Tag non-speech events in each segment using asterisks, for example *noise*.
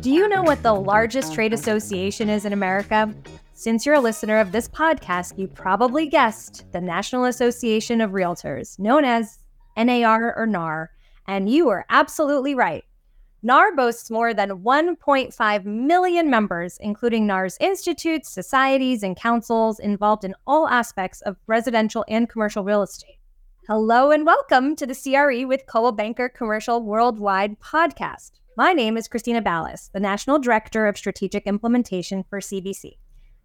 Do you know what the largest trade association is in America? Since you're a listener of this podcast, you probably guessed the National Association of Realtors, known as NAR or NAR, and you were absolutely right. NAR boasts more than 1.5 million members, including NAR's institutes, societies, and councils involved in all aspects of residential and commercial real estate. Hello and welcome to the CRE with Coldwell Banker Commercial Worldwide podcast. My name is Christina Ballas, the National Director of Strategic Implementation for CBC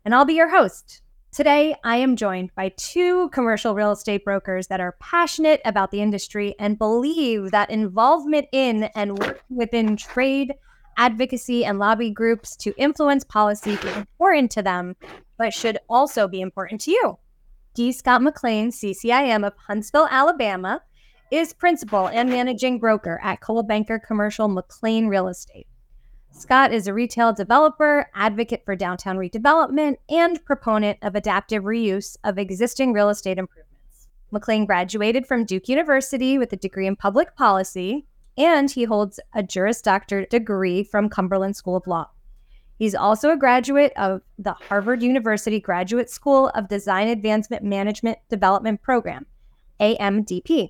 and I'll be your host. Today, I am joined by two commercial real estate brokers that are passionate about the industry and believe that involvement in and work within trade, advocacy, and lobby groups to influence policy is important to them, but should also be important to you. D. Scott McLain, CCIM of Huntsville, Alabama, is principal and managing broker at Coldwell Banker Commercial McLain Real Estate. Scott is a retail developer, advocate for downtown redevelopment, and proponent of adaptive reuse of existing real estate improvements. McLain graduated from Duke University with a degree in public policy, and he holds a Juris Doctor degree from Cumberland School of Law. He's also a graduate of the Harvard University Graduate School of Design Advanced Management Development Program, AMDP.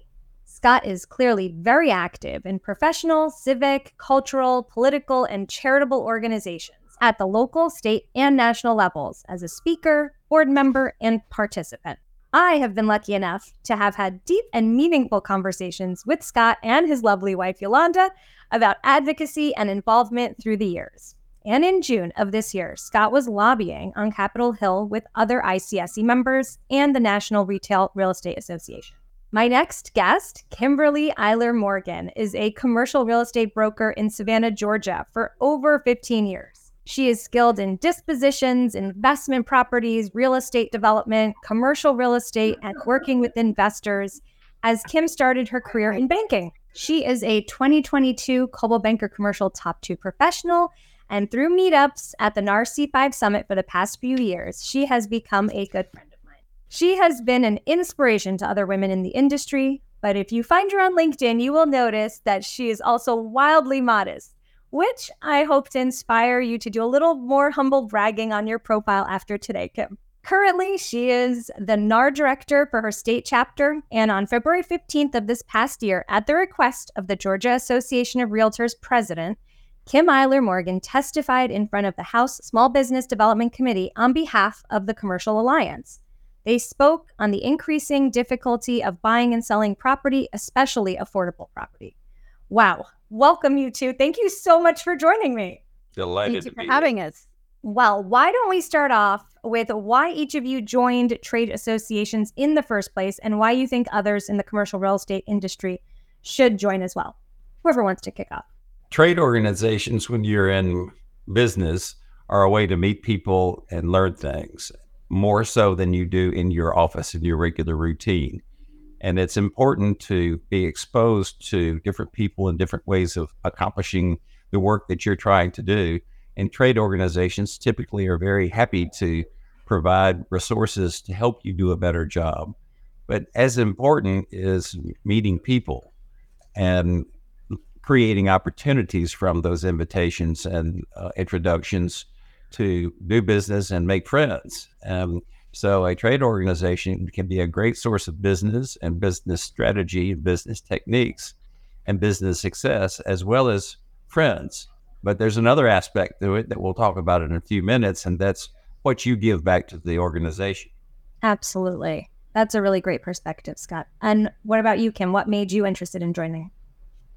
Scott is clearly very active in professional, civic, cultural, political, and charitable organizations at the local, state, and national levels as a speaker, board member, and participant. I have been lucky enough to have had deep and meaningful conversations with Scott and his lovely wife, Yolanda, about advocacy and involvement through the years. And in June of this year, Scott was lobbying on Capitol Hill with other ICSC members and the National Retail Real Estate Association. My next guest, Kimberly Iler Morgan, is a commercial real estate broker in Savannah, Georgia for over 15 years. She is skilled in dispositions, investment properties, real estate development, commercial real estate, and working with investors as Kim started her career in banking. She is a 2022 Coldwell Banker Commercial Top 2 professional, and through meetups at the NAR C5 Summit for the past few years, she has become a good friend. She has been an inspiration to other women in the industry, but if you find her on LinkedIn, you will notice that she is also wildly modest, which I hope to inspire you to do a little more humble bragging on your profile after today, Kim. Currently, she is the NAR director for her state chapter, and on February 15th of this past year, at the request of the Georgia Association of Realtors president, Kim Iler Morgan testified in front of the House Small Business Development Committee on behalf of the Commercial Alliance. They spoke on the increasing difficulty of buying and selling property, especially affordable property. Wow. Welcome, you two. Thank you so much for joining me. Delighted Thank you for having us. Well, why don't we start off with why each of you joined trade associations in the first place and why you think others in the commercial real estate industry should join as well? Whoever wants to kick off. Trade organizations, when you're in business, are a way to meet people and learn things more so than you do in your office in your regular routine. And it's important to be exposed to different people and different ways of accomplishing the work that you're trying to do. And trade organizations typically are very happy to provide resources to help you do a better job. But as important is meeting people and creating opportunities from those invitations and uh, introductions to do business and make friends. Um, so a trade organization can be a great source of business and business strategy business techniques and business success as well as friends. But there's another aspect to it that we'll talk about in a few minutes, and that's what you give back to the organization. Absolutely. That's a really great perspective, Scott. And what about you, Kim? What made you interested in joining?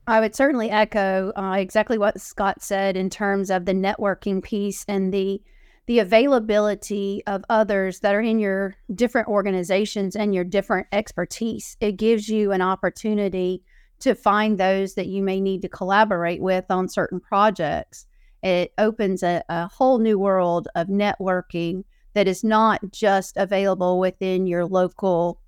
I would certainly echo uh, exactly what Scott said in terms of the networking piece and the the availability of others that are in your different organizations and your different expertise. It gives you an opportunity to find those that you may need to collaborate with on certain projects. It opens a, a whole new world of networking that is not just available within your local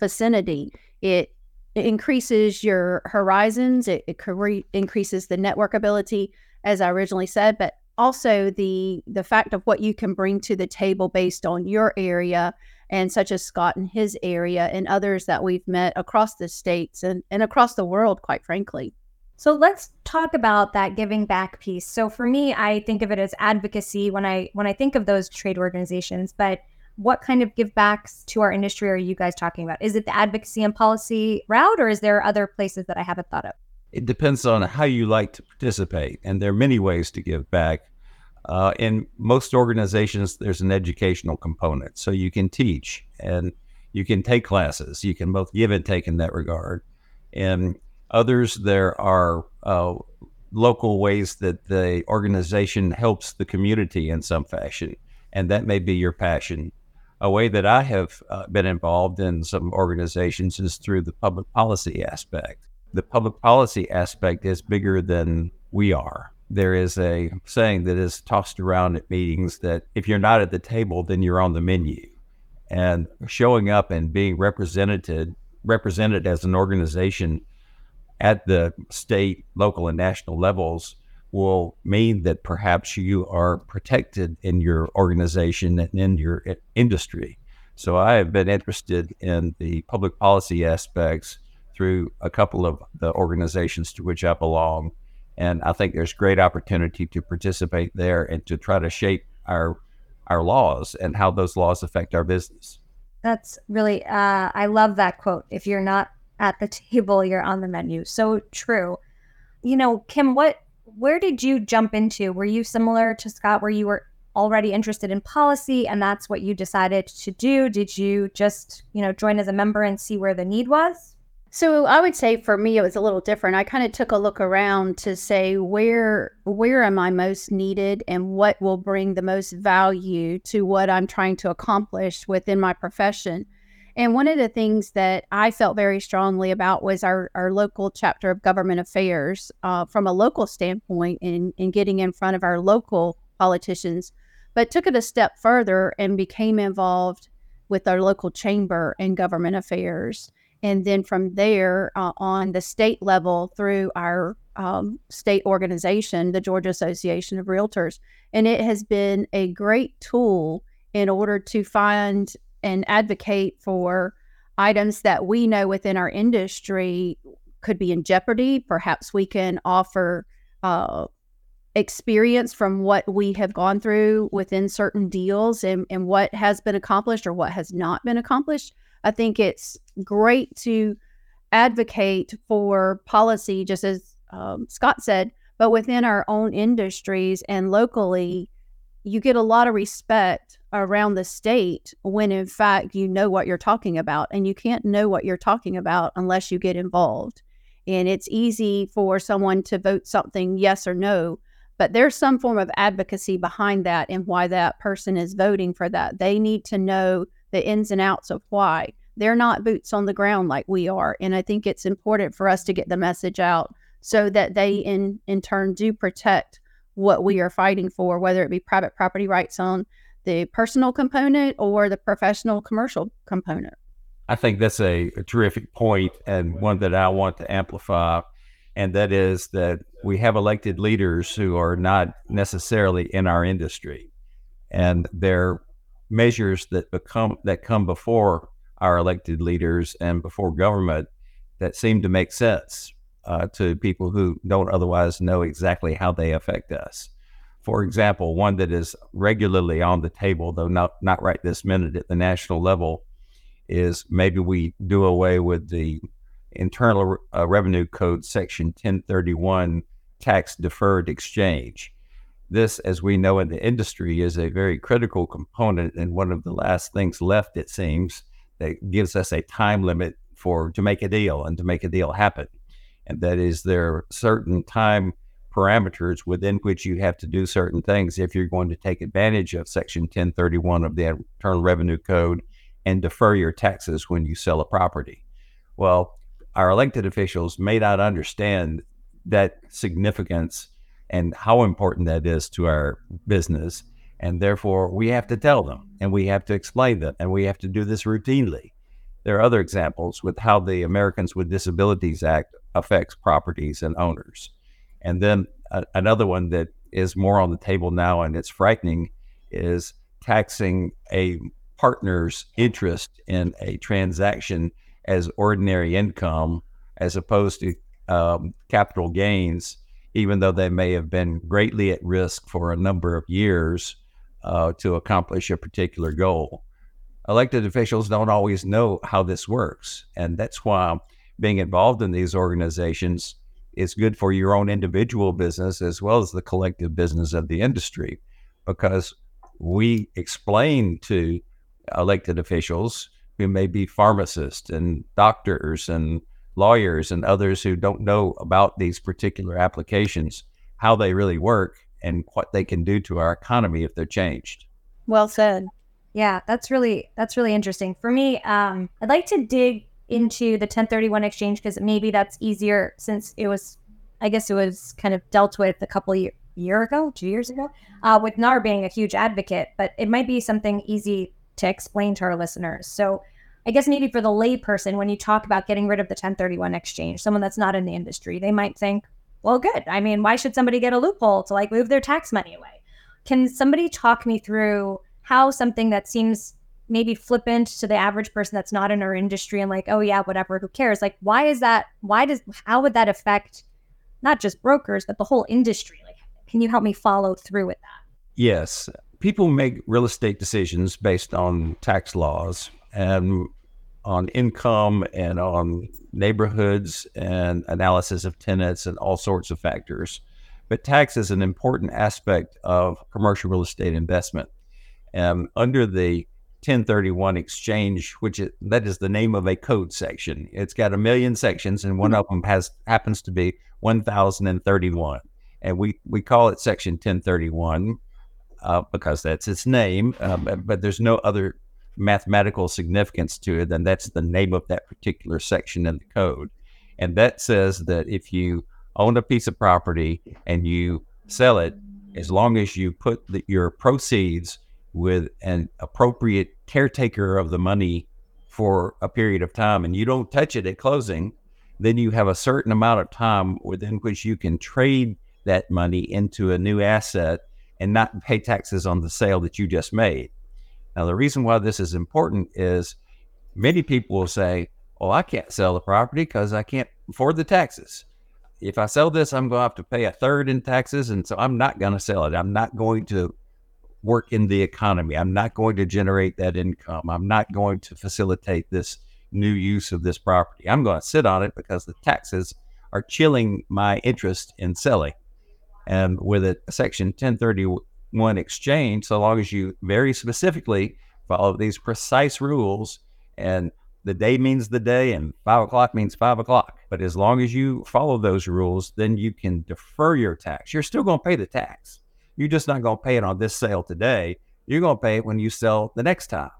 vicinity. It it increases your horizons. It, it increases the network ability, as I originally said, but also the the fact of what you can bring to the table based on your area and such as Scott in his area and others that we've met across the states and, and across the world, quite frankly. So let's talk about that giving back piece. So for me, I think of it as advocacy when I when I think of those trade organizations, but what kind of give backs to our industry are you guys talking about? Is it the advocacy and policy route or is there other places that I haven't thought of? It depends on how you like to participate, and there are many ways to give back. Uh, in most organizations, there's an educational component, so you can teach and you can take classes. You can both give and take in that regard. And others, there are uh, local ways that the organization helps the community in some fashion, and that may be your passion. A way that I have uh, been involved in some organizations is through the public policy aspect. The public policy aspect is bigger than we are. There is a saying that is tossed around at meetings that if you're not at the table, then you're on the menu. And showing up and being represented represented as an organization at the state, local, and national levels will mean that perhaps you are protected in your organization and in your industry. So I have been interested in the public policy aspects through a couple of the organizations to which I belong. And I think there's great opportunity to participate there and to try to shape our our laws and how those laws affect our business. That's really uh, I love that quote. If you're not at the table, you're on the menu. So true. You know, Kim, what where did you jump into? Were you similar to Scott where you were already interested in policy and that's what you decided to do? Did you just, you know, join as a member and see where the need was? So I would say for me it was a little different. I kind of took a look around to say where where am I most needed and what will bring the most value to what I'm trying to accomplish within my profession. And one of the things that I felt very strongly about was our, our local chapter of government affairs uh, from a local standpoint in, in getting in front of our local politicians, but took it a step further and became involved with our local chamber and government affairs. And then from there uh, on the state level through our um, state organization, the Georgia Association of Realtors. And it has been a great tool in order to find and advocate for items that we know within our industry could be in jeopardy. Perhaps we can offer uh, experience from what we have gone through within certain deals and, and what has been accomplished or what has not been accomplished. I think it's great to advocate for policy, just as um, Scott said, but within our own industries and locally, you get a lot of respect around the state when in fact you know what you're talking about and you can't know what you're talking about unless you get involved. And it's easy for someone to vote something yes or no but there's some form of advocacy behind that and why that person is voting for that. They need to know the ins and outs of why. They're not boots on the ground like we are and i think it's important for us to get the message out so that they in in turn do protect what we are fighting for whether it be private property rights on the personal component or the professional commercial component. I think that's a, a, terrific point and one that I want to amplify. And that is that we have elected leaders who are not necessarily in our industry. And they're measures that become that come before our elected leaders and before government that seem to make sense uh, to people who don't otherwise know exactly how they affect us for example, one that is regularly on the table, though not, not right this minute at the national level, is maybe we do away with the Internal uh, Revenue Code Section 1031 tax deferred exchange. This, as we know in the industry, is a very critical component and one of the last things left, it seems, that gives us a time limit for to make a deal and to make a deal happen. And that is there are certain time parameters within which you have to do certain things if you're going to take advantage of Section 1031 of the Internal Revenue Code and defer your taxes when you sell a property. Well, our elected officials may not understand that significance and how important that is to our business. And therefore, we have to tell them and we have to explain them and we have to do this routinely. There are other examples with how the Americans with Disabilities Act affects properties and owners. And then uh, another one that is more on the table now, and it's frightening, is taxing a partner's interest in a transaction as ordinary income as opposed to um, capital gains, even though they may have been greatly at risk for a number of years uh, to accomplish a particular goal. Elected officials don't always know how this works. And that's why being involved in these organizations is good for your own individual business as well as the collective business of the industry because we explain to elected officials who may be pharmacists and doctors and lawyers and others who don't know about these particular applications, how they really work and what they can do to our economy if they're changed. Well said. Yeah, that's really that's really interesting. For me, um, I'd like to dig into the 1031 exchange because maybe that's easier since it was, I guess it was kind of dealt with a couple year, year ago, two years ago, uh, with NAR being a huge advocate, but it might be something easy to explain to our listeners. So I guess maybe for the layperson, when you talk about getting rid of the 1031 exchange, someone that's not in the industry, they might think, well, good. I mean, why should somebody get a loophole to like move their tax money away? Can somebody talk me through how something that seems maybe flippant to the average person that's not in our industry and like, oh yeah, whatever, who cares? Like, why is that? Why does how would that affect not just brokers but the whole industry? Like, can you help me follow through with that? Yes, people make real estate decisions based on tax laws, and on income and on neighborhoods and analysis of tenants and all sorts of factors. But tax is an important aspect of commercial real estate investment. And under the 1031 exchange, which is, that is the name of a code section. It's got a million sections, and one of them has happens to be 1031, and we we call it Section 1031 uh, because that's its name. Uh, but, but there's no other mathematical significance to it, then that's the name of that particular section in the code. And that says that if you own a piece of property and you sell it, as long as you put the, your proceeds with an appropriate caretaker of the money for a period of time and you don't touch it at closing, then you have a certain amount of time within which you can trade that money into a new asset and not pay taxes on the sale that you just made. Now, the reason why this is important is many people will say, Oh, I can't sell the property because I can't afford the taxes. If I sell this, I'm going to have to pay a third in taxes. And so I'm not going to sell it. I'm not going to work in the economy. I'm not going to generate that income. I'm not going to facilitate this new use of this property. I'm going to sit on it because the taxes are chilling my interest in selling. And with a section 1031 exchange so long as you very specifically follow these precise rules and the day means the day and five o'clock means five o'clock. But as long as you follow those rules, then you can defer your tax. You're still going to pay the tax. You're just not going to pay it on this sale today. You're going to pay it when you sell the next time.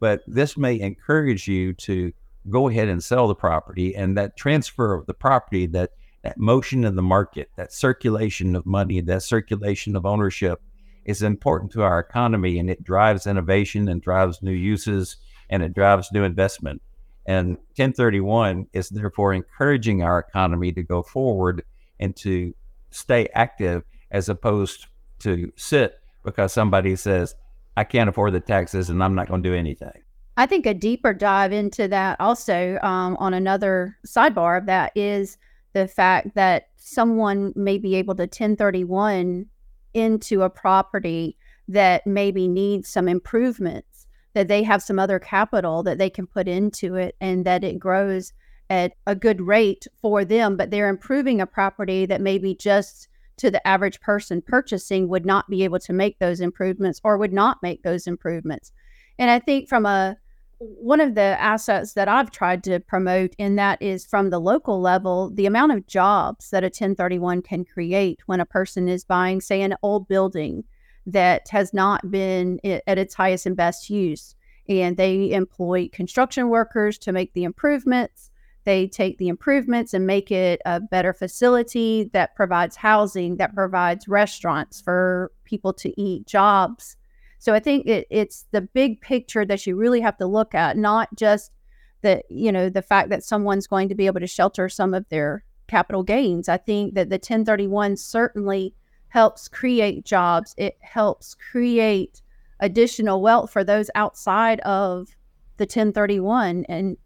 But this may encourage you to go ahead and sell the property and that transfer of the property, that, that motion in the market, that circulation of money, that circulation of ownership is important to our economy and it drives innovation and drives new uses and it drives new investment. And 1031 is therefore encouraging our economy to go forward and to stay active as opposed to sit because somebody says, I can't afford the taxes and I'm not going to do anything. I think a deeper dive into that also um, on another sidebar of that is the fact that someone may be able to 1031 into a property that maybe needs some improvements, that they have some other capital that they can put into it and that it grows at a good rate for them, but they're improving a property that maybe just to the average person purchasing would not be able to make those improvements or would not make those improvements. And I think from a one of the assets that I've tried to promote and that is from the local level, the amount of jobs that a 1031 can create when a person is buying, say, an old building that has not been at its highest and best use. And they employ construction workers to make the improvements. They take the improvements and make it a better facility that provides housing, that provides restaurants for people to eat, jobs so I think it, it's the big picture that you really have to look at, not just the you know the fact that someone's going to be able to shelter some of their capital gains. I think that the 1031 certainly helps create jobs. It helps create additional wealth for those outside of the 1031. And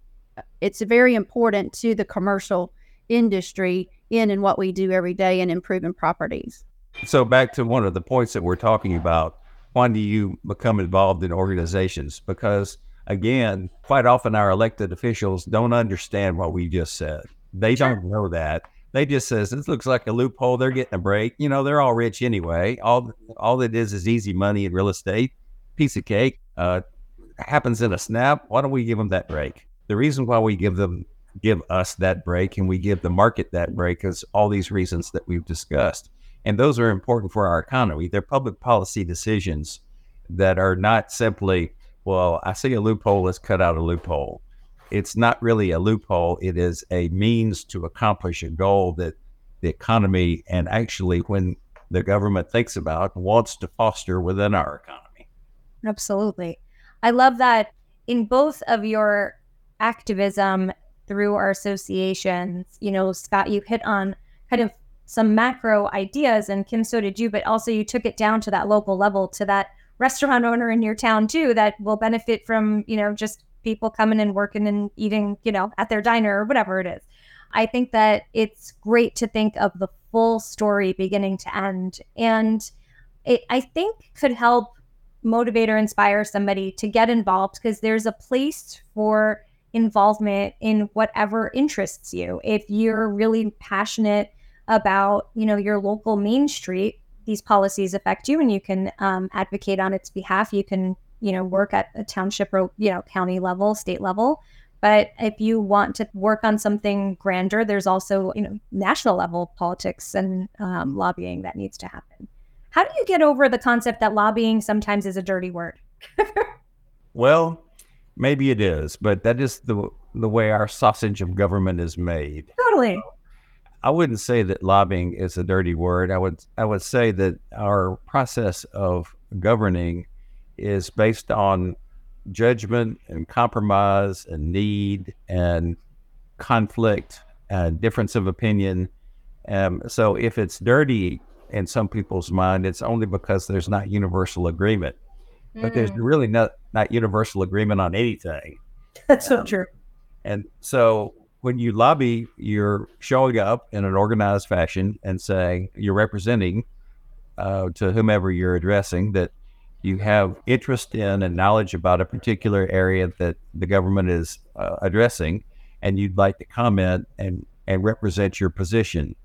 it's very important to the commercial industry in and what we do every day in improving properties. So, back to one of the points that we're talking about why do you become involved in organizations? Because, again, quite often our elected officials don't understand what we just said. They don't know that. They just says this looks like a loophole. They're getting a break. You know, they're all rich anyway. All all it is is easy money in real estate, piece of cake. Uh, happens in a snap. Why don't we give them that break? The reason why we give them give us that break and we give the market that break is all these reasons that we've discussed. And those are important for our economy. They're public policy decisions that are not simply, well, I see a loophole, let's cut out a loophole. It's not really a loophole, it is a means to accomplish a goal that the economy and actually when the government thinks about wants to foster within our economy. Absolutely. I love that in both of your activism through our associations, you know, Scott, you hit on kind of some macro ideas, and Kim, so did you, but also you took it down to that local level, to that restaurant owner in your town too, that will benefit from, you know, just people coming and working and eating, you know, at their diner or whatever it is. I think that it's great to think of the full story beginning to end. And it, I think, could help motivate or inspire somebody to get involved because there's a place for involvement in whatever interests you. If you're really passionate about, you know, your local main street, these policies affect you and you can um, advocate on its behalf. You can, you know, work at a township or, you know, county level, state level. But if you want to work on something grander, there's also, you know, national level politics and um, lobbying that needs to happen. How do you get over the concept that lobbying sometimes is a dirty word? *laughs* well, maybe it is, but that is the the way our sausage of government is made. Totally. I wouldn't say that lobbying is a dirty word. I would I would say that our process of governing is based on judgment and compromise and need and conflict and difference of opinion. Um, so if it's dirty in some people's mind, it's only because there's not universal agreement. Mm. But there's mm. really not not universal agreement on anything. That's so um, true. And so when you lobby, you're showing up in an organized fashion and saying you're representing uh, to whomever you're addressing that you have interest in and knowledge about a particular area that the government is uh, addressing, and you'd like to comment and, and represent your position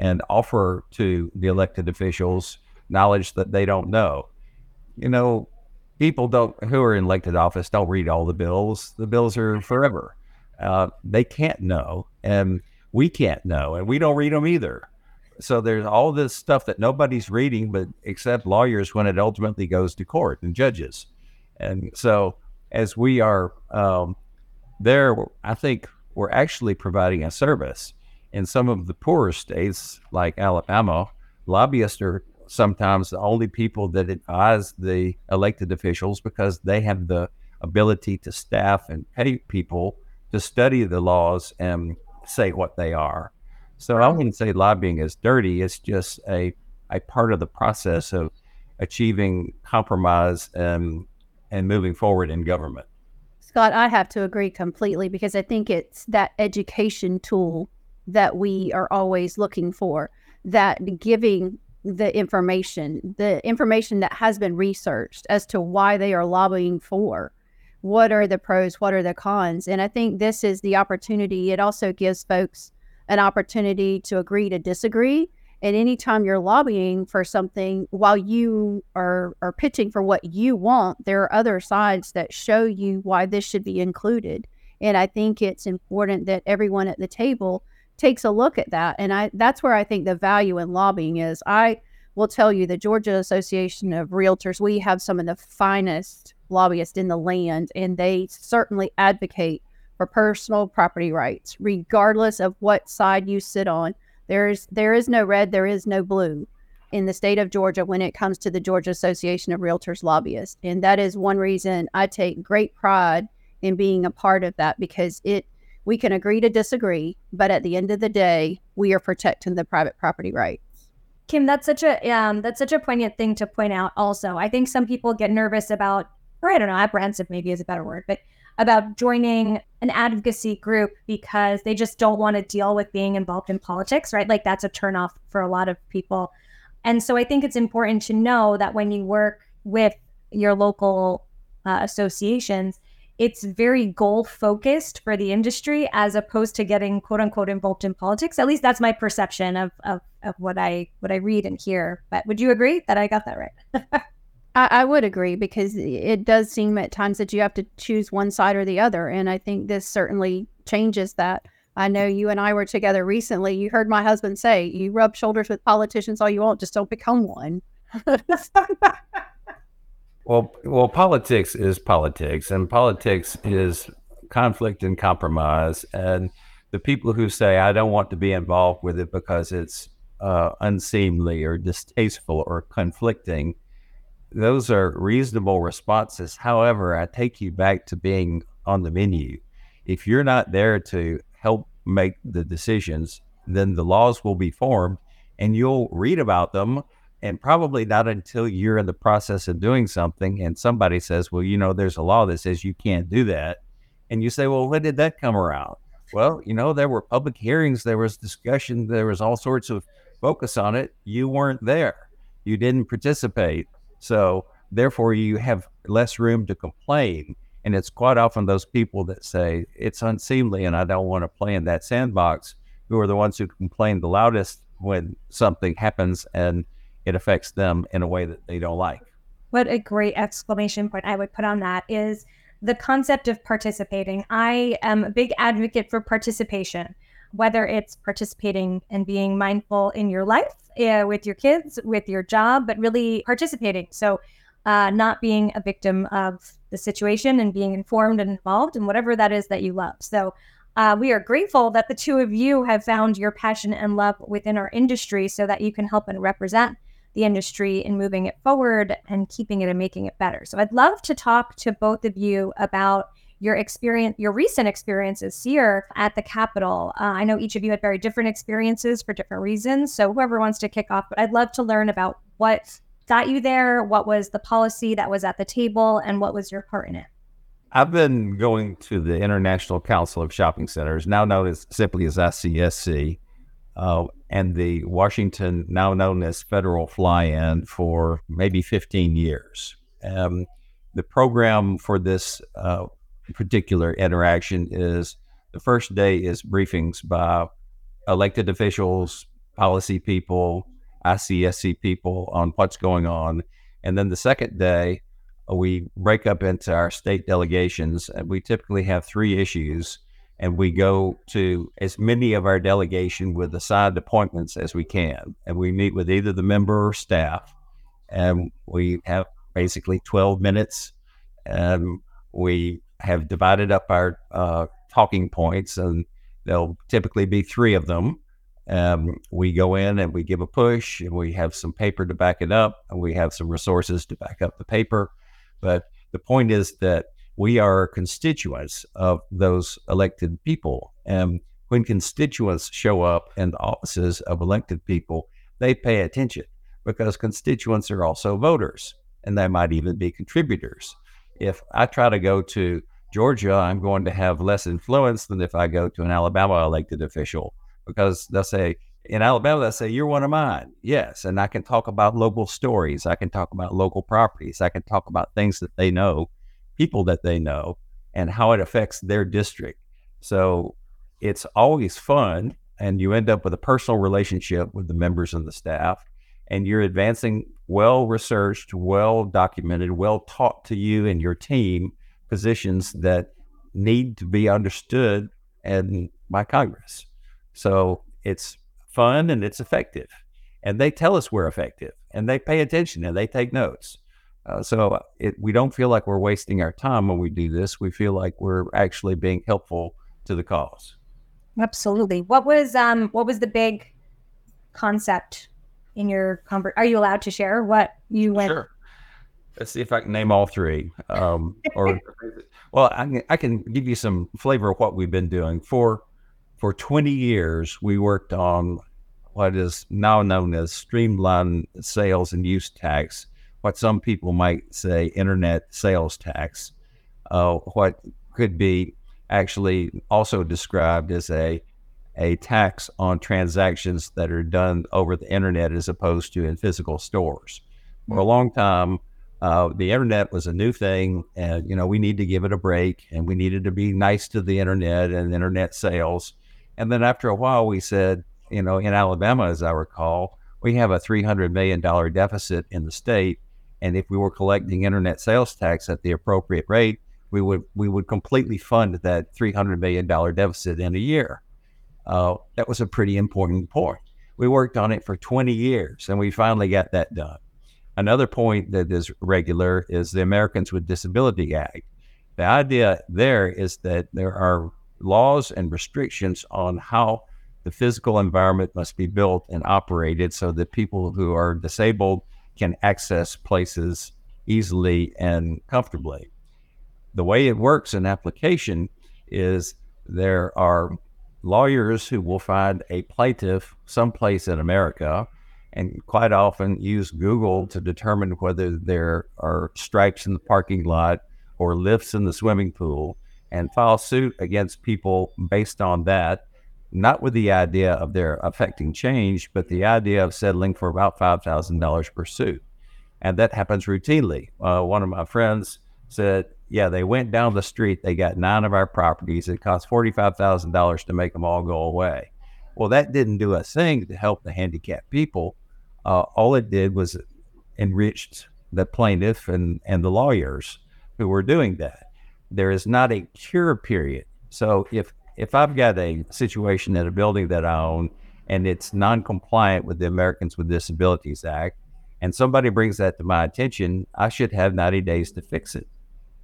and offer to the elected officials knowledge that they don't know. You know, people don't who are in elected office don't read all the bills. The bills are forever. Uh, they can't know, and we can't know, and we don't read them either. So there's all this stuff that nobody's reading, but except lawyers when it ultimately goes to court and judges. And so as we are um, there, I think we're actually providing a service. In some of the poorer states like Alabama, lobbyists are sometimes the only people that advise the elected officials because they have the ability to staff and pay people to study the laws and say what they are. So I wouldn't say lobbying is dirty. It's just a, a part of the process of achieving compromise and, and moving forward in government. Scott, I have to agree completely because I think it's that education tool that we are always looking for, that giving the information, the information that has been researched as to why they are lobbying for. What are the pros? What are the cons? And I think this is the opportunity. It also gives folks an opportunity to agree to disagree. And anytime you're lobbying for something, while you are, are pitching for what you want, there are other sides that show you why this should be included. And I think it's important that everyone at the table takes a look at that. And I that's where I think the value in lobbying is. I will tell you the Georgia Association of Realtors, we have some of the finest lobbyists in the land, and they certainly advocate for personal property rights, regardless of what side you sit on. There is there is no red, there is no blue in the state of Georgia when it comes to the Georgia Association of Realtors lobbyists. And that is one reason I take great pride in being a part of that because it we can agree to disagree, but at the end of the day, we are protecting the private property rights. Kim, that's such a um, that's such a poignant thing to point out. Also, I think some people get nervous about, or I don't know, apprehensive maybe is a better word, but about joining an advocacy group because they just don't want to deal with being involved in politics, right? Like that's a turnoff for a lot of people. And so I think it's important to know that when you work with your local uh, associations, it's very goal focused for the industry as opposed to getting quote unquote involved in politics. At least that's my perception of, of, of what I what I read and hear. But would you agree that I got that right? *laughs* I, I would agree because it does seem at times that you have to choose one side or the other. And I think this certainly changes that. I know you and I were together recently. You heard my husband say, you rub shoulders with politicians all you want, just don't become one. *laughs* *laughs* Well, well, politics is politics, and politics is conflict and compromise. And the people who say I don't want to be involved with it because it's uh, unseemly or distasteful or conflicting, those are reasonable responses. However, I take you back to being on the menu. If you're not there to help make the decisions, then the laws will be formed, and you'll read about them and probably not until you're in the process of doing something and somebody says, well, you know, there's a law that says you can't do that. And you say, well, when did that come around? Well, you know, there were public hearings, there was discussion, there was all sorts of focus on it. You weren't there, you didn't participate. So, therefore, you have less room to complain. And it's quite often those people that say it's unseemly and I don't want to play in that sandbox who are the ones who complain the loudest when something happens and it affects them in a way that they don't like. What a great exclamation point I would put on that is the concept of participating. I am a big advocate for participation, whether it's participating and being mindful in your life uh, with your kids, with your job, but really participating. So, uh, not being a victim of the situation and being informed and involved in whatever that is that you love. So, uh, we are grateful that the two of you have found your passion and love within our industry so that you can help and represent the industry and moving it forward and keeping it and making it better. So I'd love to talk to both of you about your experience, your recent experiences here at the Capitol. Uh, I know each of you had very different experiences for different reasons. So whoever wants to kick off, but I'd love to learn about what got you there, what was the policy that was at the table, and what was your part in it. I've been going to the International Council of Shopping Centers, now known as simply as ICSC, uh, and the Washington, now known as Federal Fly In, for maybe 15 years. Um, the program for this uh, particular interaction is the first day is briefings by elected officials, policy people, ICSC people on what's going on. And then the second day, we break up into our state delegations, and we typically have three issues and we go to as many of our delegation with assigned appointments as we can. And we meet with either the member or staff, and we have basically 12 minutes. And we have divided up our uh, talking points, and there'll typically be three of them. Um, we go in and we give a push, and we have some paper to back it up, and we have some resources to back up the paper. But the point is that we are constituents of those elected people. And when constituents show up in the offices of elected people, they pay attention because constituents are also voters and they might even be contributors. If I try to go to Georgia, I'm going to have less influence than if I go to an Alabama elected official because they'll say, in Alabama, they'll say, You're one of mine. Yes. And I can talk about local stories. I can talk about local properties. I can talk about things that they know people that they know and how it affects their district. So it's always fun. And you end up with a personal relationship with the members and the staff. And you're advancing well researched, well documented, well taught to you and your team positions that need to be understood and by Congress. So it's fun and it's effective. And they tell us we're effective and they pay attention and they take notes. Uh, so it, we don't feel like we're wasting our time when we do this. We feel like we're actually being helpful to the cause. Absolutely. What was um what was the big concept in your convert? Are you allowed to share what you went? Sure. Let's see if I can name all three. Um, or *laughs* well, I can, I can give you some flavor of what we've been doing for for 20 years. We worked on what is now known as streamlined sales and use tax, what some people might say internet sales tax, uh, what could be actually also described as a a tax on transactions that are done over the internet as opposed to in physical stores. For a long time, uh, the internet was a new thing, and you know we need to give it a break, and we needed to be nice to the internet and internet sales. And then after a while, we said, you know, in Alabama, as I recall, we have a three hundred million dollar deficit in the state, and if we were collecting internet sales tax at the appropriate rate, we would we would completely fund that three hundred million dollar deficit in a year. Uh, that was a pretty important point. We worked on it for 20 years, and we finally got that done. Another point that is regular is the Americans with Disability Act. The idea there is that there are laws and restrictions on how the physical environment must be built and operated so that people who are disabled can access places easily and comfortably. The way it works in application is there are lawyers who will find a plaintiff someplace in America and quite often use Google to determine whether there are stripes in the parking lot or lifts in the swimming pool and file suit against people based on that, not with the idea of their affecting change, but the idea of settling for about $5,000 per suit. And that happens routinely. Uh, one of my friends said, Yeah, they went down the street, they got nine of our properties. It cost $45,000 to make them all go away. Well, that didn't do a thing to help the handicapped people uh, all it did was enriched the plaintiff and, and the lawyers who were doing that. There is not a cure period. So if if I've got a situation at a building that I own and it's non-compliant with the Americans with Disabilities Act, and somebody brings that to my attention, I should have 90 days to fix it.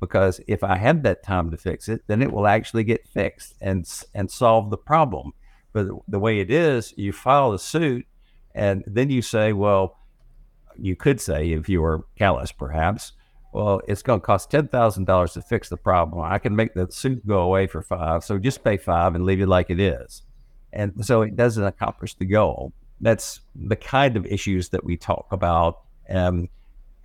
Because if I have that time to fix it, then it will actually get fixed and and solve the problem. But the way it is, you file a suit and then you say, well, you could say, if you were callous perhaps, well, it's going to cost $10,000 to fix the problem. I can make the suit go away for five. So just pay five and leave it like it is. And so it doesn't accomplish the goal. That's the kind of issues that we talk about. Um,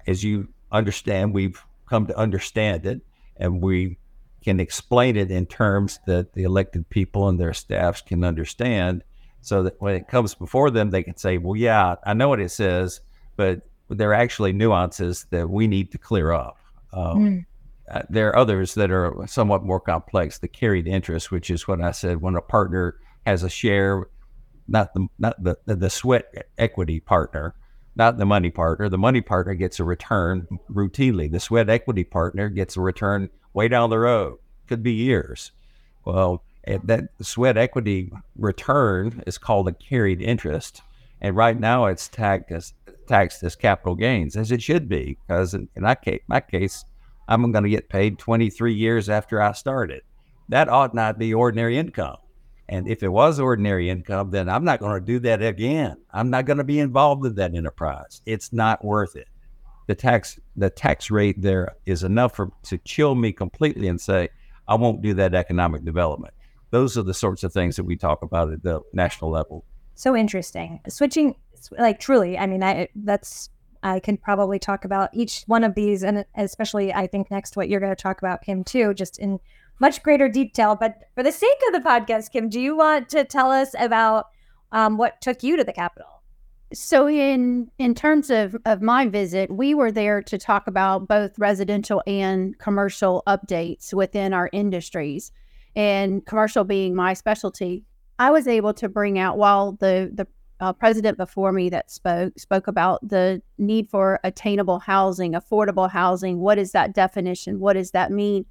as you understand, we've come to understand it and we can explain it in terms that the elected people and their staffs can understand so that when it comes before them, they can say, well, yeah, I know what it says, but there are actually nuances that we need to clear up. Um, mm. uh, there are others that are somewhat more complex, the carried interest, which is what I said when a partner has a share, not the not the the sweat equity partner, not the money partner. The money partner gets a return routinely. The sweat equity partner gets a return way down the road, could be years. Well, that sweat equity return is called a carried interest. And right now it's tagged as, taxed as capital gains, as it should be, because in, in case, my case, I'm going to get paid 23 years after I started. That ought not be ordinary income. And if it was ordinary income, then I'm not going to do that again. I'm not going to be involved in that enterprise. It's not worth it. The tax the tax rate there is enough for to chill me completely and say I won't do that economic development those are the sorts of things that we talk about at the national level. So interesting. Switching, like truly, I mean, I that's I can probably talk about each one of these, and especially I think next what you're going to talk about, Kim, too, just in much greater detail. But for the sake of the podcast, Kim, do you want to tell us about um, what took you to the Capitol? So in in terms of of my visit, we were there to talk about both residential and commercial updates within our industries and commercial being my specialty, I was able to bring out while the the uh, president before me that spoke spoke about the need for attainable housing, affordable housing. What is that definition? What does that mean?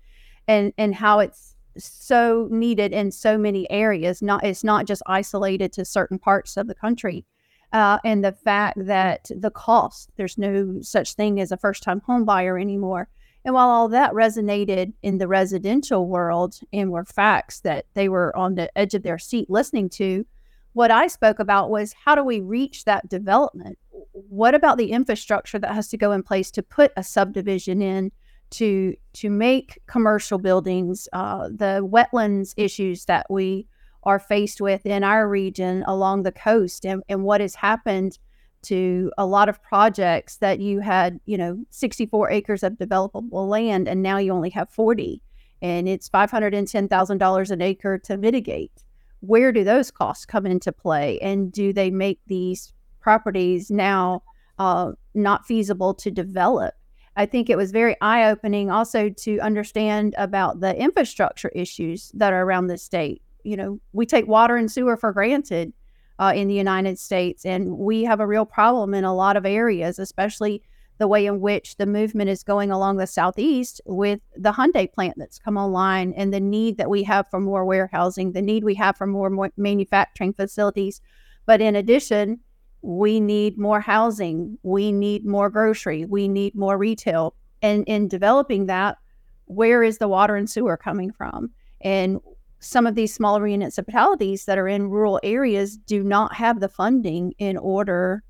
And and how it's so needed in so many areas. Not it's not just isolated to certain parts of the country. Uh, and the fact that the cost there's no such thing as a first time home buyer anymore and while all that resonated in the residential world and were facts that they were on the edge of their seat listening to, what I spoke about was how do we reach that development? What about the infrastructure that has to go in place to put a subdivision in to to make commercial buildings, uh, the wetlands issues that we are faced with in our region along the coast and, and what has happened to a lot of projects that you had, you know, 64 acres of developable land and now you only have 40 and it's $510,000 an acre to mitigate. Where do those costs come into play? And do they make these properties now uh, not feasible to develop? I think it was very eye opening also to understand about the infrastructure issues that are around the state. You know, we take water and sewer for granted uh, in the United States, and we have a real problem in a lot of areas, especially the way in which the movement is going along the southeast with the Hyundai plant that's come online and the need that we have for more warehousing, the need we have for more, more manufacturing facilities. But in addition, we need more housing, we need more grocery, we need more retail. And in developing that, where is the water and sewer coming from? And some of these smaller municipalities that are in rural areas do not have the funding in order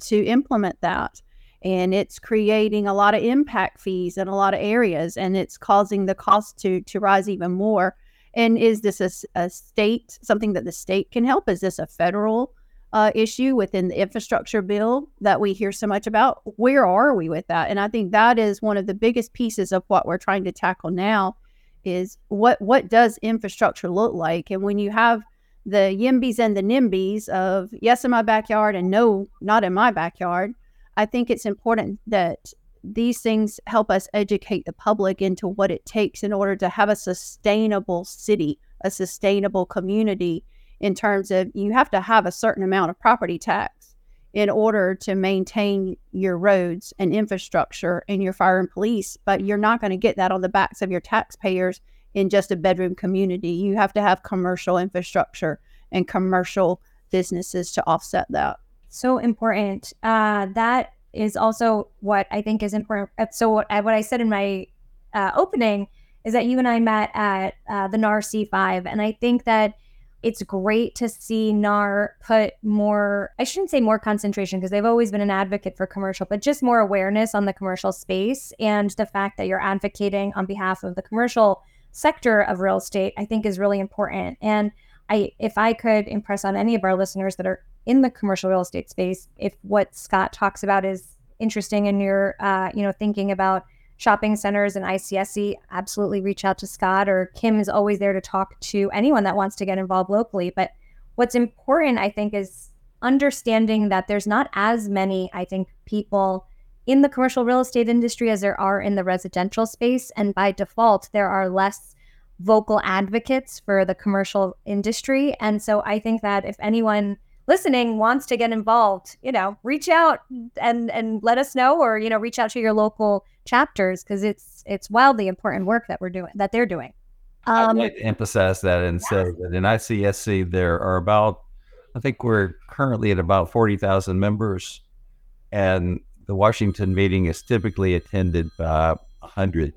to implement that and it's creating a lot of impact fees in a lot of areas and it's causing the cost to to rise even more. And is this a, a state something that the state can help? Is this a federal uh, issue within the infrastructure bill that we hear so much about? Where are we with that? And i think that is one of the biggest pieces of what we're trying to tackle now is what what does infrastructure look like? And when you have the yimbys and the nimbies of yes in my backyard and no not in my backyard I think it's important that these things help us educate the public into what it takes in order to have a sustainable city, a sustainable community in terms of you have to have a certain amount of property tax in order to maintain your roads and infrastructure and your fire and police, but you're not going to get that on the backs of your taxpayers in just a bedroom community. You have to have commercial infrastructure and commercial businesses to offset that so important. Uh, that is also what I think is important. Uh, so what I, what I said in my uh, opening is that you and I met at uh, the NAR C5, and I think that it's great to see NAR put more, I shouldn't say more concentration because they've always been an advocate for commercial, but just more awareness on the commercial space. And the fact that you're advocating on behalf of the commercial sector of real estate, I think is really important. And I, if I could impress on any of our listeners that are in the commercial real estate space, if what Scott talks about is interesting and you're, uh, you know, thinking about shopping centers and ICSC, absolutely reach out to Scott or Kim is always there to talk to anyone that wants to get involved locally. But what's important, I think, is understanding that there's not as many, I think, people in the commercial real estate industry as there are in the residential space. And by default, there are less vocal advocates for the commercial industry. And so I think that if anyone listening wants to get involved, you know, reach out and and let us know, or you know, reach out to your local chapters because it's it's wildly important work that we're doing that they're doing. Um, I'd like to emphasize that and say that in ICSC there are about, I think we're currently at about forty thousand members, and the Washington meeting is typically attended by hundred,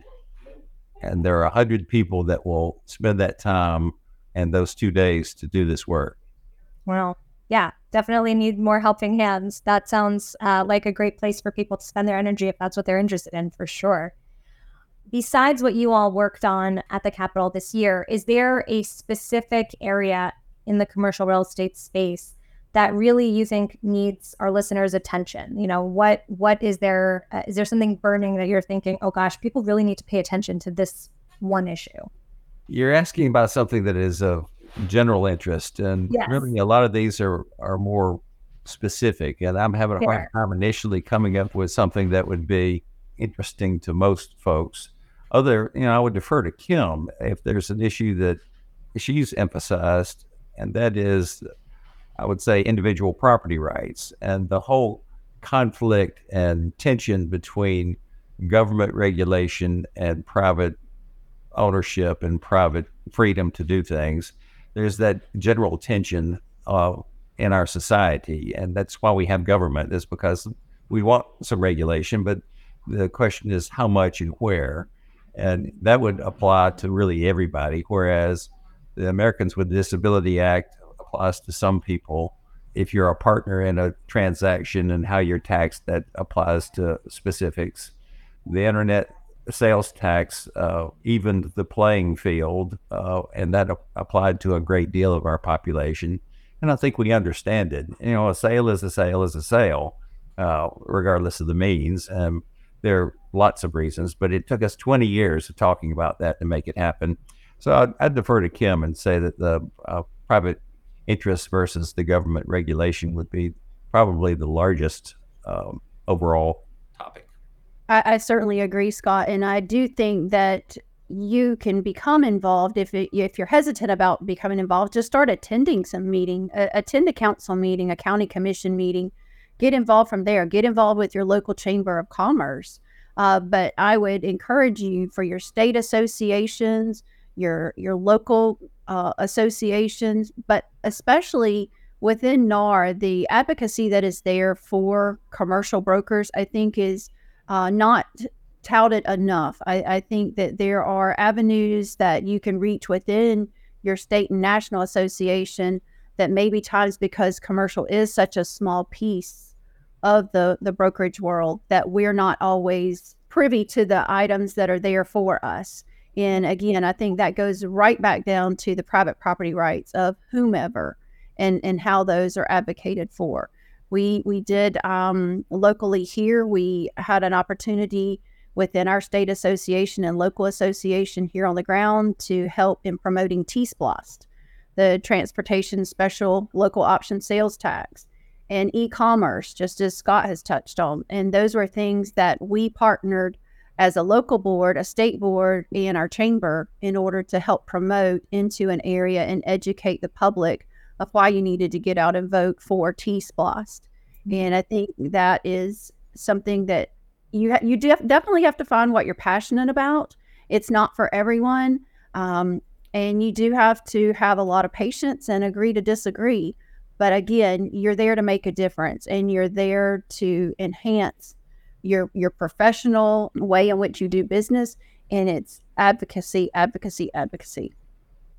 and there are hundred people that will spend that time and those two days to do this work. Well, yeah, definitely need more helping hands. That sounds uh, like a great place for people to spend their energy if that's what they're interested in, for sure. Besides what you all worked on at the Capitol this year, is there a specific area in the commercial real estate space that really you think needs our listeners' attention? You know, what what is there? Uh, is there something burning that you're thinking, oh gosh, people really need to pay attention to this one issue? You're asking about something that is of general interest, and yes. really a lot of these are are more specific. And I'm having a hard time initially coming up with something that would be interesting to most folks. Other, you know, I would defer to Kim if there's an issue that she's emphasized, and that is, I would say, individual property rights and the whole conflict and tension between government regulation and private ownership and private freedom to do things there's that general tension uh, in our society, and that's why we have government. Is because we want some regulation, but the question is how much and where, and that would apply to really everybody. Whereas the Americans with Disability Act applies to some people. If you're a partner in a transaction and how you're taxed, that applies to specifics. The internet sales tax uh, evened the playing field, uh, and that applied to a great deal of our population. And I think we understand it. You know, a sale is a sale is a sale, uh, regardless of the means. Um, there are lots of reasons, but it took us 20 years of talking about that to make it happen. So I'd, I'd defer to Kim and say that the uh, private interest versus the government regulation would be probably the largest um, overall. I, I certainly agree, Scott, and I do think that you can become involved if it, if you're hesitant about becoming involved. Just start attending some meeting, uh, attend a council meeting, a county commission meeting, get involved from there. Get involved with your local chamber of commerce. Uh, but I would encourage you for your state associations, your your local uh, associations, but especially within NAR, the advocacy that is there for commercial brokers, I think, is uh, not touted enough. I, I, think that there are avenues that you can reach within your state and national association that maybe times because commercial is such a small piece of the, the brokerage world that we're not always privy to the items that are there for us. And again, I think that goes right back down to the private property rights of whomever and, and how those are advocated for. We we did um, locally here. We had an opportunity within our state association and local association here on the ground to help in promoting T-SPLOST, the transportation special local option sales tax, and e-commerce, just as Scott has touched on. And those were things that we partnered as a local board, a state board, and our chamber in order to help promote into an area and educate the public of why you needed to get out and vote for T-SPLOST. Mm-hmm. And I think that is something that you ha- you def- definitely have to find what you're passionate about. It's not for everyone, um, and you do have to have a lot of patience and agree to disagree. But again, you're there to make a difference, and you're there to enhance your your professional way in which you do business, and it's advocacy, advocacy, advocacy.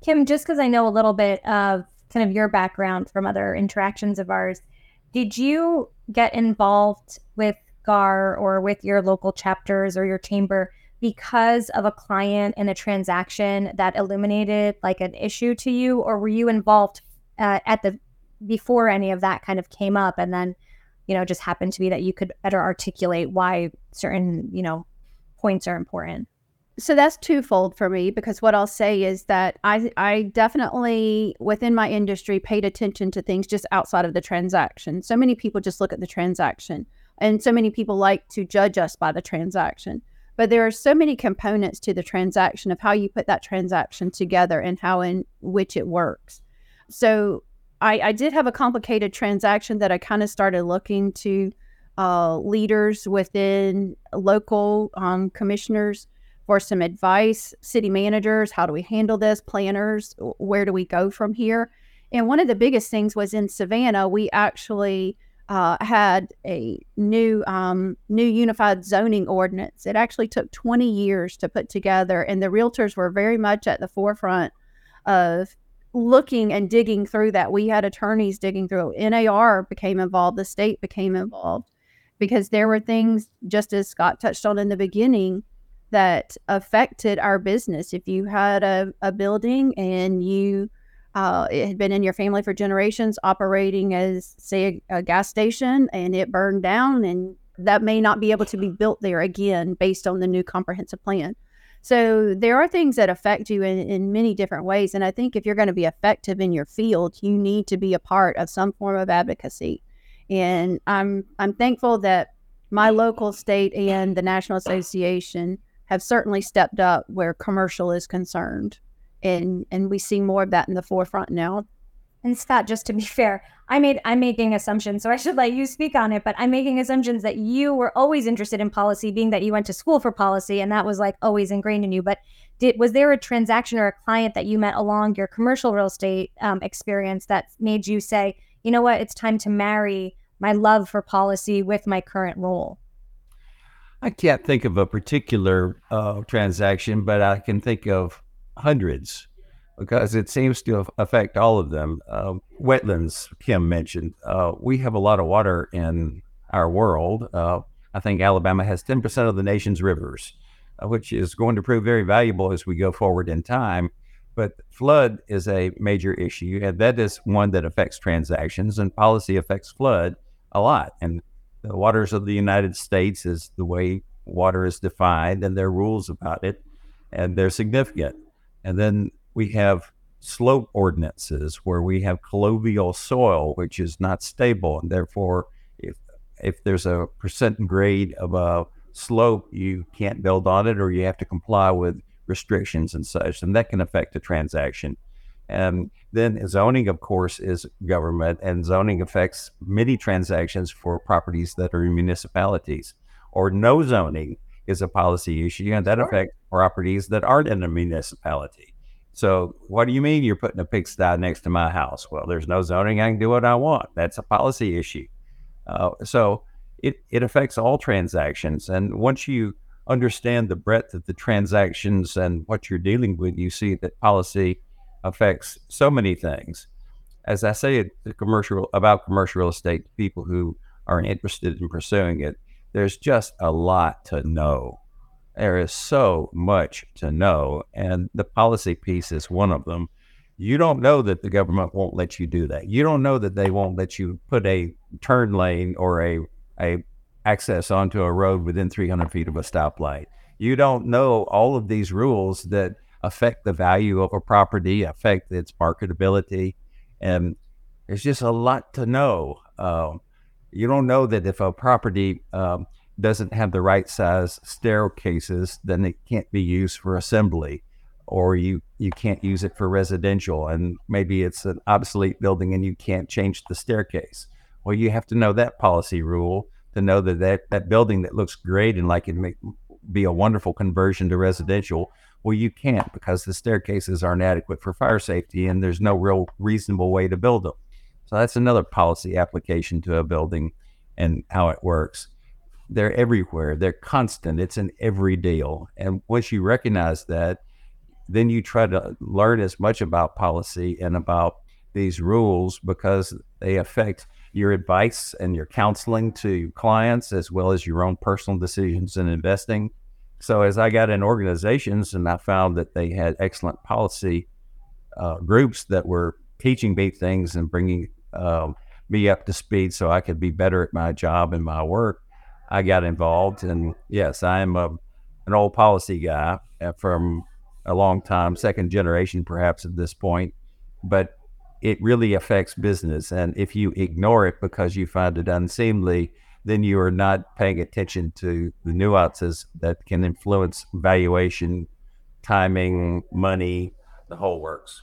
Kim, just because I know a little bit of kind of your background from other interactions of ours, did you get involved with GAR or with your local chapters or your chamber because of a client and a transaction that illuminated like an issue to you, or were you involved uh, at the before any of that kind of came up, and then you know just happened to be that you could better articulate why certain you know points are important? So that's twofold for me because what I'll say is that I I definitely within my industry paid attention to things just outside of the transaction. So many people just look at the transaction and so many people like to judge us by the transaction. But there are so many components to the transaction of how you put that transaction together and how in which it works. So I, I did have a complicated transaction that I kind of started looking to uh, leaders within local um, commissioners for some advice, city managers, how do we handle this, planners, where do we go from here? And one of the biggest things was in Savannah, we actually uh, had a new um, new unified zoning ordinance. It actually took 20 years to put together, and the realtors were very much at the forefront of looking and digging through that. We had attorneys digging through. NAR became involved. The state became involved because there were things, just as Scott touched on in the beginning, that affected our business. If you had a, a building and you uh, it had been in your family for generations, operating as say a, a, gas station, and it burned down, and that may not be able to be built there again based on the new comprehensive plan. So there are things that affect you in, in many different ways, and I think if you're going to be effective in your field, you need to be a part of some form of advocacy. And I'm I'm thankful that my local, state, and the National Association have certainly stepped up where commercial is concerned. And and we see more of that in the forefront now. And Scott, just to be *laughs* fair, I made I'm making assumptions, so I should let you speak on it. But I'm making assumptions that you were always interested in policy, being that you went to school for policy, and that was like always ingrained in you. But did was there a transaction or a client that you met along your commercial real estate um, experience that made you say, you know what, it's time to marry my love for policy with my current role? I can't think of a particular uh, transaction, but I can think of hundreds because it seems to affect all of them. Uh, wetlands, Kim mentioned. Uh, we have a lot of water in our world. Uh, I think Alabama has 10% of the nation's rivers. uh, which is going to prove very valuable as we go forward in time. But flood is a major issue, and that is one that affects transactions, and policy affects flood a lot. And the waters of the United States is the way water is defined, and there are rules about it, and they're significant. And then we have slope ordinances where we have colluvial soil, which is not stable, and therefore, if if there's a percent grade of a slope, you can't build on it, or you have to comply with restrictions and such, and that can affect a transaction. And then zoning, of course, is government, and zoning affects many transactions for properties that are in municipalities. Or no zoning is a policy issue, and that sure. affects properties that aren't in a municipality. So, what do you mean you're putting a pigsty next to my house? Well, there's no zoning. I can do what I want. That's a policy issue. Uh, so, it, it affects all transactions. And once you understand the breadth of the transactions and what you're dealing with, you see that policy affects so many things. As I say commercial about commercial real estate, people who are interested in pursuing it, there's just a lot to know. There is so much to know, and the policy piece is one of them. You don't know that the government won't let you do that. You don't know that they won't let you put a turn lane or a a access onto a road within 300 feet of a stoplight. You don't know all of these rules that affect the value of a property, affect its marketability. And there's just a lot to know. Uh, you don't know that if a property um, doesn't have the right size staircases, then it can't be used for assembly, or you you can't use it for residential, and maybe it's an obsolete building and you can't change the staircase. Well, you have to know that policy rule to know that that, that building that looks great and like it may be a wonderful conversion to residential. Well, you can't because the staircases aren't adequate for fire safety and there's no real reasonable way to build them. So that's another policy application to a building and how it works. They're everywhere. They're constant. It's in every deal. And once you recognize that, then you try to learn as much about policy and about these rules because they affect your advice and your counseling to clients as well as your own personal decisions in investing. So as I got in organizations and I found that they had excellent policy uh, groups that were teaching me things and bringing um, me up to speed so I could be better at my job and my work, I got involved. And yes, I am a, an old policy guy uh, from a long time, second generation perhaps at this point. But it really affects business. And if you ignore it because you find it unseemly, then you are not paying attention to the nuances that can influence valuation, timing, money, the whole works.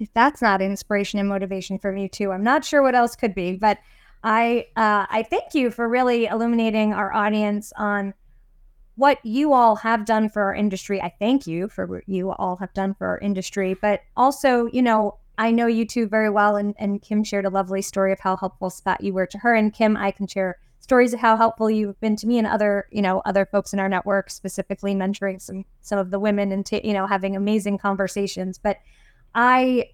If that's not inspiration and motivation for me too, I'm not sure what else could be. But I uh, I thank you for really illuminating our audience on what you all have done for our industry. I thank you for what you all have done for our industry, but also, you know, I know you two very well, and, and Kim shared a lovely story of how helpful Scott you were to her. And Kim, I can share stories of how helpful you've been to me and other, you know, other folks in our network, specifically mentoring some some of the women and t- you know having amazing conversations. But I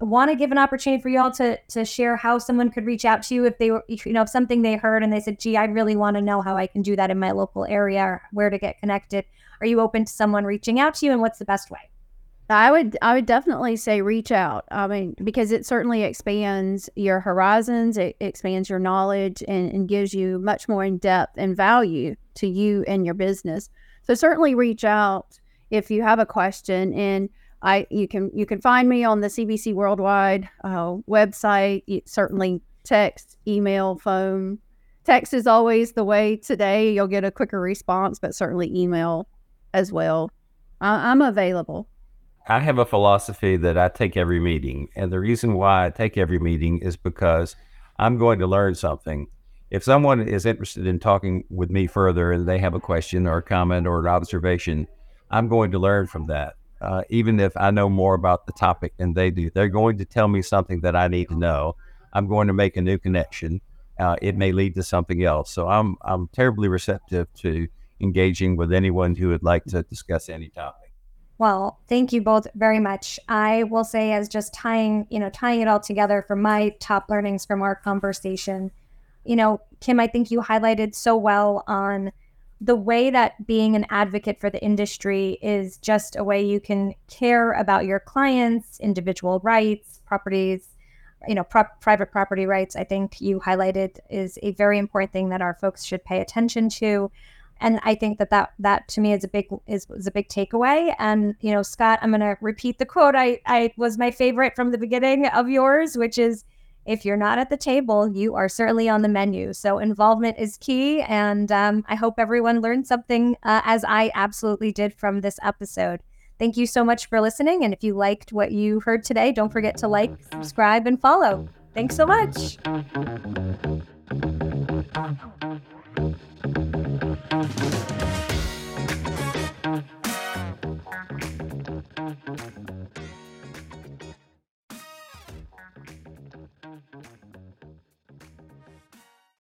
want to give an opportunity for y'all to to share how someone could reach out to you if they were, you know, if something they heard and they said, "Gee, I really want to know how I can do that in my local area, or where to get connected." Are you open to someone reaching out to you, and what's the best way? I would I would definitely say reach out. I mean, because it certainly expands your horizons, it expands your knowledge and, and gives you much more in depth and value to you and your business. So certainly reach out if you have a question and I you can you can find me on the CBC Worldwide uh, website. certainly text, email, phone. Text is always the way today. You'll get a quicker response, but certainly email as well. I, I'm available. I have a philosophy that I take every meeting. And the reason why I take every meeting is because I'm going to learn something. If someone is interested in talking with me further and they have a question or a comment or an observation, I'm going to learn from that. Uh, even if I know more about the topic than they do, they're going to tell me something that I need to know. I'm going to make a new connection. Uh, it may lead to something else. So I'm I'm terribly receptive to engaging with anyone who would like to discuss any topic. Well, thank you both very much. I will say as just tying, you know, tying it all together from my top learnings from our conversation. You know, Kim, I think you highlighted so well on the way that being an advocate for the industry is just a way you can care about your clients, individual rights, properties, you know, pro- private property rights. I think you highlighted is a very important thing that our folks should pay attention to. And I think that that, that to me is a big is, is a big takeaway. And you know, Scott, I'm going to repeat the quote I I was my favorite from the beginning of yours, which is if you're not at the table, you are certainly on the menu. So involvement is key. And um, I hope everyone learned something uh, as I absolutely did from this episode. Thank you so much for listening. And if you liked what you heard today, don't forget to like, subscribe, and follow. Thanks so much. Thank you.